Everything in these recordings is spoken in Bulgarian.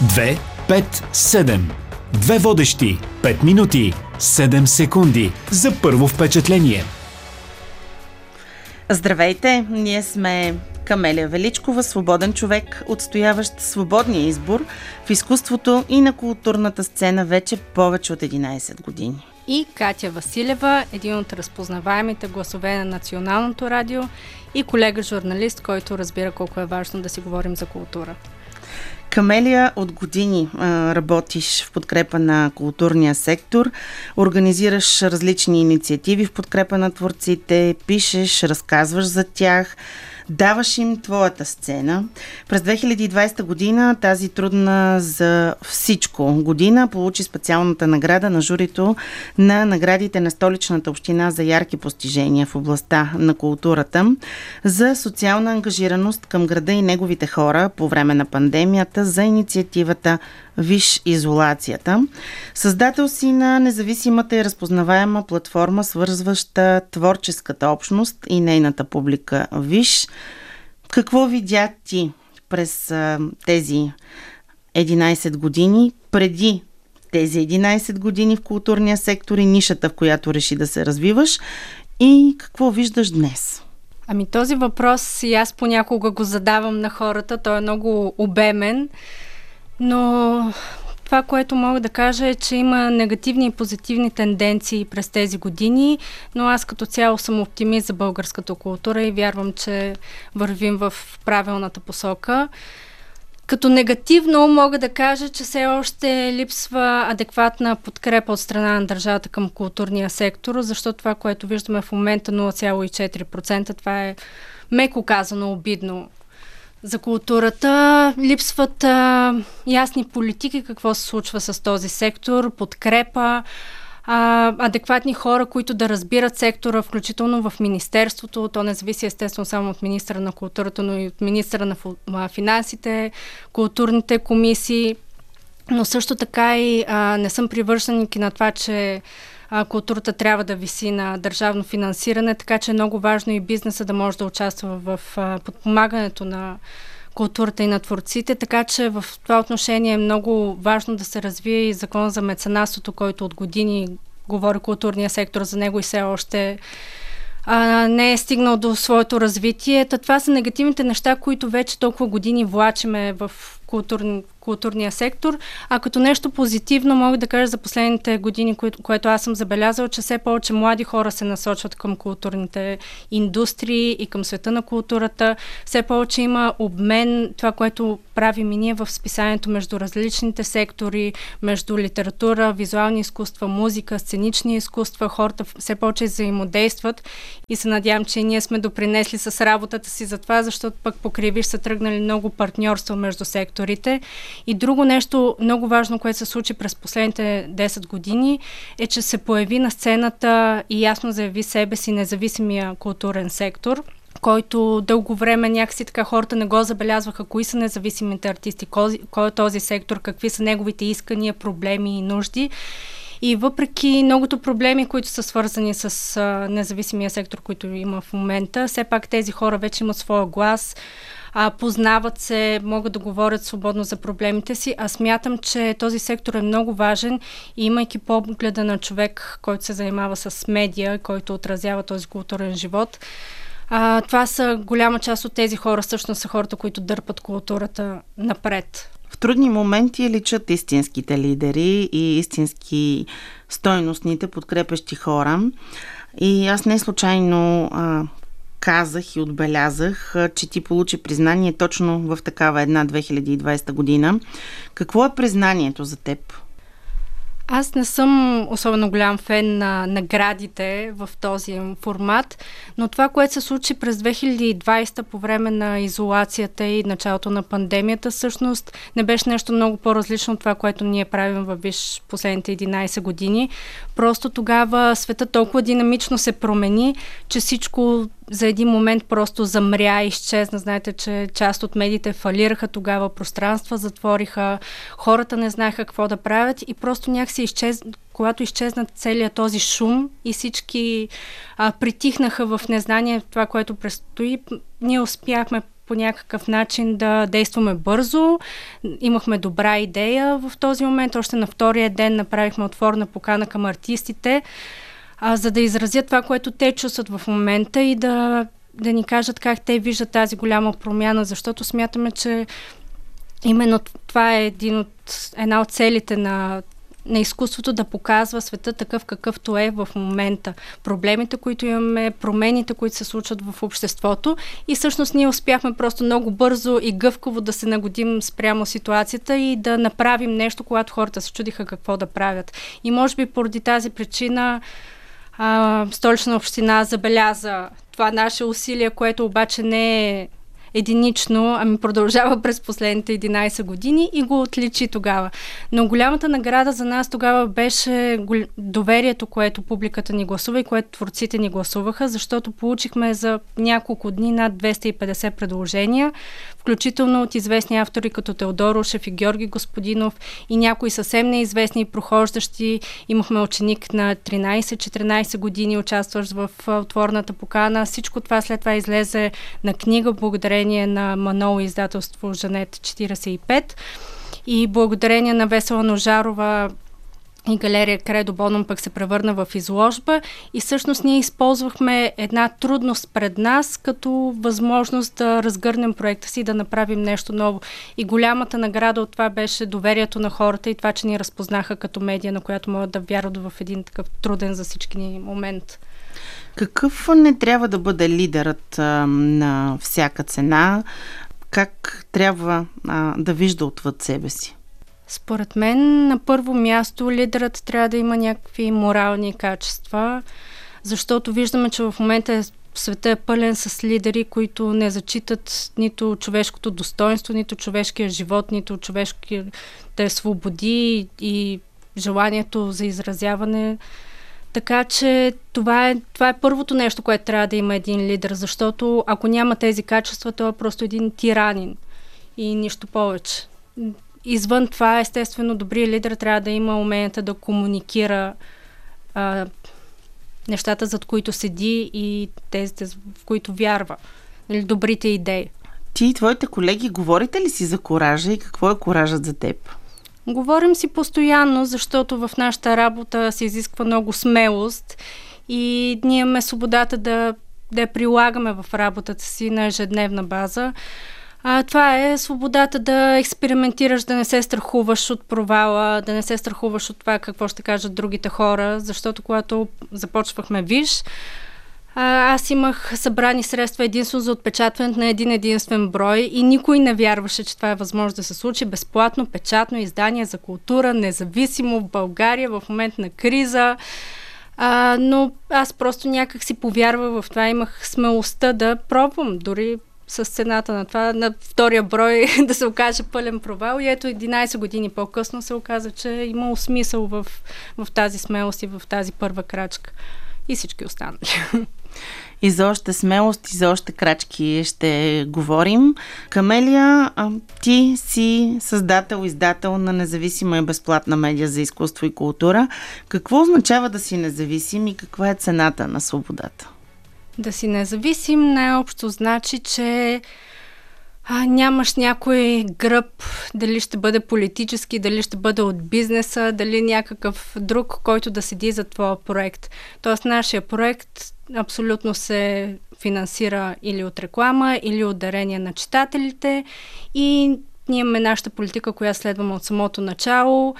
2, 5, 7. Две водещи. 5 минути. 7 секунди. За първо впечатление. Здравейте! Ние сме Камелия Величкова, свободен човек, отстояващ свободния избор в изкуството и на културната сцена вече повече от 11 години. И Катя Василева, един от разпознаваемите гласове на Националното радио и колега журналист, който разбира колко е важно да си говорим за култура. Камелия, от години а, работиш в подкрепа на културния сектор, организираш различни инициативи в подкрепа на творците, пишеш, разказваш за тях, даваш им твоята сцена. През 2020 година, тази трудна за всичко година, получи специалната награда на журито на наградите на столичната община за ярки постижения в областта на културата за социална ангажираност към града и неговите хора по време на пандемията за инициативата Виж изолацията. Създател си на независимата и разпознаваема платформа, свързваща творческата общност и нейната публика Виж. Какво видя ти през тези 11 години, преди тези 11 години в културния сектор и нишата, в която реши да се развиваш и какво виждаш днес? Ами този въпрос и аз понякога го задавам на хората. Той е много обемен. Но това, което мога да кажа е, че има негативни и позитивни тенденции през тези години, но аз като цяло съм оптимист за българската култура и вярвам, че вървим в правилната посока. Като негативно мога да кажа, че все още липсва адекватна подкрепа от страна на държавата към културния сектор, защото това, което виждаме в момента 0,4%, това е меко казано обидно за културата. Липсват а, ясни политики какво се случва с този сектор, подкрепа, а, адекватни хора, които да разбират сектора, включително в Министерството. То не зависи естествено само от министра на културата, но и от министра на финансите, културните комисии. Но също така и а, не съм привършеник на това, че културата трябва да виси на държавно финансиране, така че е много важно и бизнеса да може да участва в подпомагането на културата и на творците, така че в това отношение е много важно да се развие и закон за меценатството, който от години говори културния сектор за него и все още а, не е стигнал до своето развитие. Та това са негативните неща, които вече толкова години влачиме в културни, културния сектор. А като нещо позитивно мога да кажа за последните години, кое, което аз съм забелязала, че все повече млади хора се насочват към културните индустрии и към света на културата. Все повече има обмен, това, което правим и ние в списанието между различните сектори, между литература, визуални изкуства, музика, сценични изкуства. Хората все повече взаимодействат и се надявам, че ние сме допринесли с работата си за това, защото пък покривиш са тръгнали много партньорства между секторите и друго нещо много важно, което се случи през последните 10 години, е, че се появи на сцената и ясно заяви себе си независимия културен сектор който дълго време някакси така хората не го забелязваха, кои са независимите артисти, кой, е този сектор, какви са неговите искания, проблеми и нужди. И въпреки многото проблеми, които са свързани с а, независимия сектор, който има в момента, все пак тези хора вече имат своя глас, а, познават се, могат да говорят свободно за проблемите си. Аз смятам, че този сектор е много важен и имайки погледа на човек, който се занимава с медия, който отразява този културен живот, а, това са голяма част от тези хора, всъщност са хората, които дърпат културата напред. В трудни моменти личат истинските лидери и истински стойностните подкрепещи хора. И аз не случайно а, казах и отбелязах, че ти получи признание точно в такава една 2020 година. Какво е признанието за теб? Аз не съм особено голям фен на наградите в този формат, но това, което се случи през 2020 по време на изолацията и началото на пандемията, всъщност не беше нещо много по-различно от това, което ние правим във Виж последните 11 години. Просто тогава света толкова динамично се промени, че всичко за един момент просто замря изчезна. Знаете, че част от медиите фалираха тогава, пространства затвориха, хората не знаеха какво да правят и просто някакси изчез... когато изчезна целият този шум и всички а, притихнаха в незнание това, което предстои, ние успяхме по някакъв начин да действаме бързо. Имахме добра идея в този момент. Още на втория ден направихме отворна покана към артистите, а, за да изразят това, което те чувстват в момента и да, да ни кажат как те виждат тази голяма промяна, защото смятаме, че именно това е един от, една от целите на на изкуството да показва света такъв какъвто е в момента. Проблемите, които имаме, промените, които се случват в обществото и всъщност ние успяхме просто много бързо и гъвково да се нагодим спрямо ситуацията и да направим нещо, когато хората се чудиха какво да правят. И може би поради тази причина а, столична община забеляза това наше усилие, което обаче не е единично, ами продължава през последните 11 години и го отличи тогава. Но голямата награда за нас тогава беше доверието, което публиката ни гласува и което творците ни гласуваха, защото получихме за няколко дни над 250 предложения, включително от известни автори като Теодор Ушев и Георги Господинов и някои съвсем неизвестни прохождащи. Имахме ученик на 13-14 години, участващ в отворната покана. Всичко това след това излезе на книга благодарение на Манол издателство Жанет 45 и благодарение на Весела Ножарова и галерия Кредо Боном пък се превърна в изложба и всъщност ние използвахме една трудност пред нас като възможност да разгърнем проекта си и да направим нещо ново. И голямата награда от това беше доверието на хората и това, че ни разпознаха като медия, на която могат да вярват в един такъв труден за всички ни момент. Какъв не трябва да бъде лидерът а, на всяка цена? Как трябва а, да вижда отвъд себе си? Според мен, на първо място, лидерът трябва да има някакви морални качества, защото виждаме, че в момента е, света е пълен с лидери, които не зачитат нито човешкото достоинство, нито човешкия живот, нито човешките свободи и желанието за изразяване. Така че това е, това е първото нещо, което трябва да има един лидер, защото ако няма тези качества, той е просто един тиранин и нищо повече извън това, естествено, добрият лидер трябва да има уменията да комуникира а, нещата, зад които седи и тези, в които вярва. Или нали, добрите идеи. Ти и твоите колеги говорите ли си за коража и какво е коражът за теб? Говорим си постоянно, защото в нашата работа се изисква много смелост и ние имаме свободата да, да я прилагаме в работата си на ежедневна база. А, това е свободата да експериментираш, да не се страхуваш от провала, да не се страхуваш от това какво ще кажат другите хора, защото когато започвахме Виж, аз имах събрани средства единствено за отпечатването на един единствен брой и никой не вярваше, че това е възможно да се случи. Безплатно, печатно издание за култура, независимо в България в момент на криза. А, но аз просто някак си повярвах в това. Имах смелостта да пробвам. Дори с цената на това, на втория брой да се окаже пълен провал. И ето 11 години по-късно се оказа, че е имало смисъл в, в тази смелост и в тази първа крачка. И всички останали. И за още смелост, и за още крачки ще говорим. Камелия, ти си създател, издател на независима и безплатна медия за изкуство и култура. Какво означава да си независим и каква е цената на свободата? Да си независим най-общо значи, че а, нямаш някой гръб, дали ще бъде политически, дали ще бъде от бизнеса, дали някакъв друг, който да седи за твоя проект. Тоест, нашия проект абсолютно се финансира или от реклама, или от дарение на читателите. И ние имаме нашата политика, която следваме от самото начало.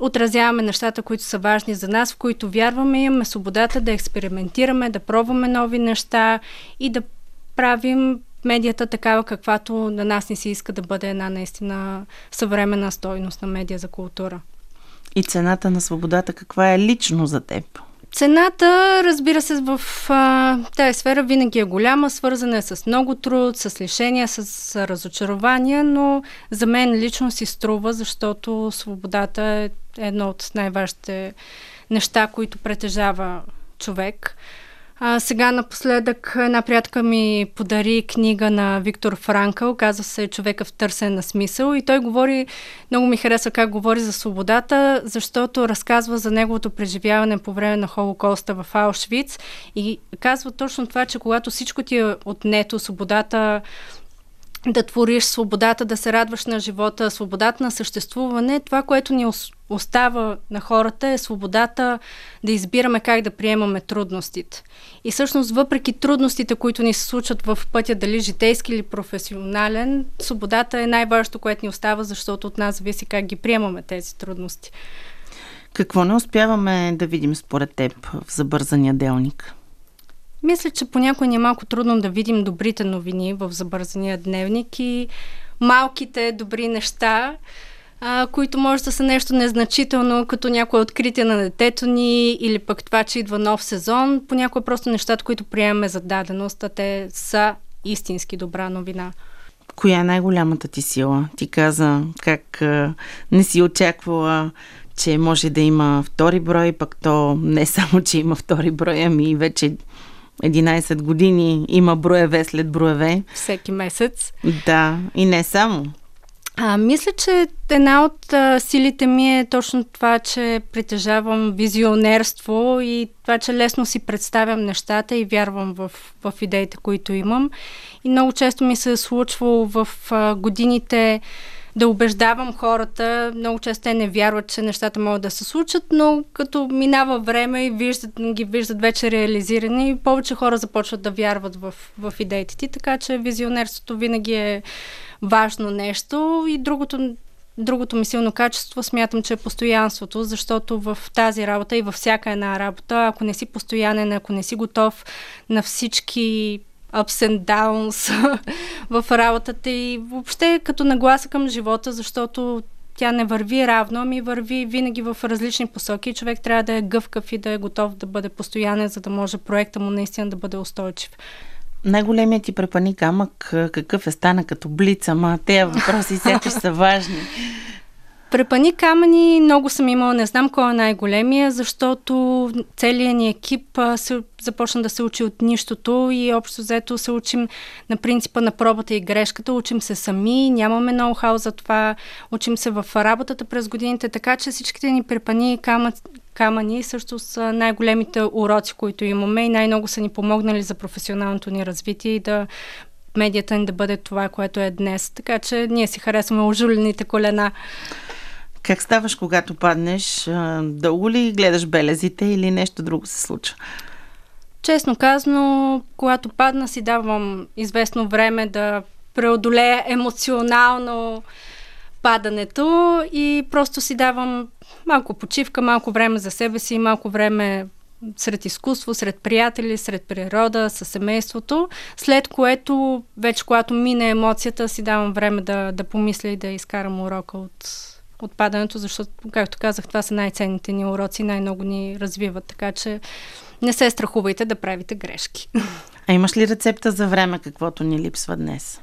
Отразяваме нещата, които са важни за нас, в които вярваме, имаме свободата да експериментираме, да пробваме нови неща и да правим медията такава, каквато на нас не се иска да бъде една наистина съвременна стойност на медия за култура. И цената на свободата каква е лично за теб? Цената, разбира се, в а, тази сфера винаги е голяма, свързана е с много труд, с лишения, с, с разочарования, но за мен лично си струва, защото свободата е едно от най-важните неща, които притежава човек. А, сега напоследък една приятка ми подари книга на Виктор Франкъл, казва се Човека в търсене на смисъл и той говори, много ми хареса как говори за свободата, защото разказва за неговото преживяване по време на Холокоста в Аушвиц и казва точно това, че когато всичко ти е отнето, свободата да твориш свободата, да се радваш на живота, свободата на съществуване, това, което ни остава на хората е свободата да избираме как да приемаме трудностите. И всъщност, въпреки трудностите, които ни се случват в пътя, дали житейски или професионален, свободата е най-важното, което ни остава, защото от нас зависи как ги приемаме тези трудности. Какво не успяваме да видим според теб в забързания делник? Мисля, че понякога ни е малко трудно да видим добрите новини в забързания дневник и малките добри неща, а, които може да са нещо незначително, като някое откритие на детето ни или пък това, че идва нов сезон. Понякога просто нещата, които приемаме за даденост, а те са истински добра новина. Коя е най-голямата ти сила? Ти каза как а, не си очаквала че може да има втори брой, пък то не само, че има втори брой, ами вече 11 години има броеве след броеве. Всеки месец. Да, и не само. А, мисля, че една от а, силите ми е точно това, че притежавам визионерство и това, че лесно си представям нещата и вярвам в, в идеите, които имам. И много често ми се е случвало в а, годините да убеждавам хората. Много често те не вярват, че нещата могат да се случат, но като минава време и виждат, ги виждат вече реализирани, повече хора започват да вярват в, в идеите ти, така че визионерството винаги е важно нещо. И другото, другото ми силно качество смятам, че е постоянството, защото в тази работа и във всяка една работа, ако не си постоянен, ако не си готов на всички ups and downs в работата и въобще като нагласа към живота, защото тя не върви равно, ами върви винаги в различни посоки. Човек трябва да е гъвкав и да е готов да бъде постоянен, за да може проекта му наистина да бъде устойчив. Най-големият ти препани камък какъв е стана като блиц, ама тези въпроси сякаш са важни. Препани камъни много съм имала, не знам кой е най-големия, защото целият ни екип се, започна да се учи от нищото и общо взето се учим на принципа на пробата и грешката, учим се сами, нямаме ноу-хау за това, учим се в работата през годините, така че всичките ни препани камъни, камъни също са най-големите уроци, които имаме и най-много са ни помогнали за професионалното ни развитие и да медията ни да бъде това, което е днес. Така че ние си харесваме ожулените колена. Как ставаш, когато паднеш? Дълго ли гледаш белезите или нещо друго се случва? Честно казано, когато падна си давам известно време да преодолея емоционално падането и просто си давам малко почивка, малко време за себе си, малко време сред изкуство, сред приятели, сред природа, със семейството, след което, вече когато мине емоцията, си давам време да, да помисля и да изкарам урока от, отпадането, защото, както казах, това са най-ценните ни уроци, най-много ни развиват, така че не се страхувайте да правите грешки. А имаш ли рецепта за време, каквото ни липсва днес?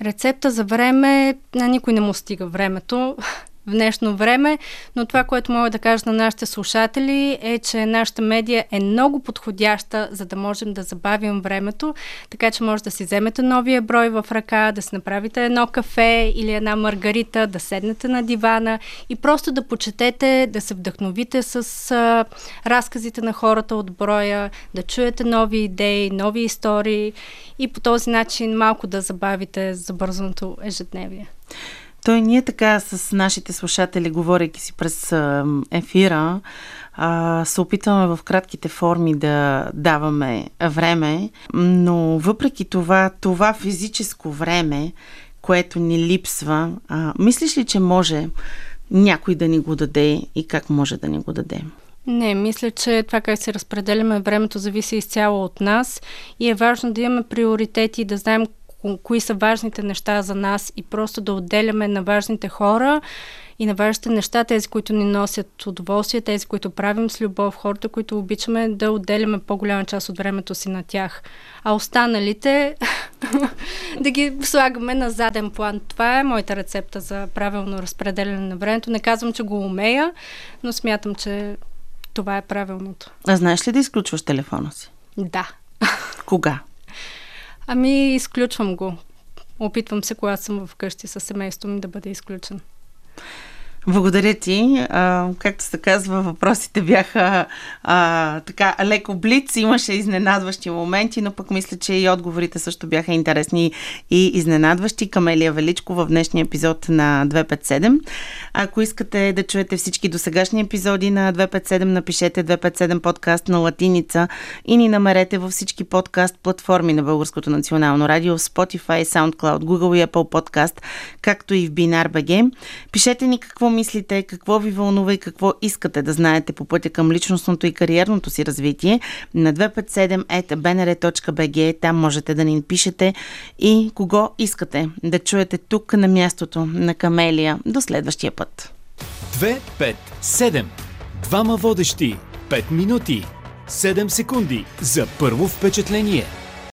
Рецепта за време, на никой не му стига времето в днешно време, но това, което мога да кажа на нашите слушатели е, че нашата медия е много подходяща, за да можем да забавим времето, така че може да си вземете новия брой в ръка, да си направите едно кафе или една маргарита, да седнете на дивана и просто да почетете, да се вдъхновите с а, разказите на хората от броя, да чуете нови идеи, нови истории и по този начин малко да забавите забързаното ежедневие. Той ние така с нашите слушатели, говорейки си през ефира, се опитваме в кратките форми да даваме време, но въпреки това, това физическо време, което ни липсва, а, мислиш ли, че може някой да ни го даде и как може да ни го даде? Не, мисля, че това как се разпределяме времето зависи изцяло от нас и е важно да имаме приоритети, да знаем кои са важните неща за нас и просто да отделяме на важните хора и на важните неща, тези, които ни носят удоволствие, тези, които правим с любов, хората, които обичаме, да отделяме по-голяма част от времето си на тях. А останалите да ги слагаме на заден план. Това е моята рецепта за правилно разпределяне на времето. Не казвам, че го умея, но смятам, че това е правилното. А знаеш ли да изключваш телефона си? Да. Кога? Ами, изключвам го. Опитвам се, когато съм вкъщи с семейството ми, да бъде изключен. Благодаря ти. А, както се казва, въпросите бяха а, така леко блиц, имаше изненадващи моменти, но пък мисля, че и отговорите също бяха интересни и изненадващи. Камелия Величко в днешния епизод на 257. Ако искате да чуете всички досегашни епизоди на 257, напишете 257 подкаст на латиница и ни намерете във всички подкаст платформи на Българското национално радио, Spotify, SoundCloud, Google и Apple Podcast, както и в BinarBG. Пишете ни какво мислите, какво ви вълнува и какво искате да знаете по пътя към личностното и кариерното си развитие на 257.bnr.bg. Там можете да ни пишете и кого искате да чуете тук на мястото на Камелия. До следващия път. 257. Двама водещи. 5 минути. 7 секунди за първо впечатление.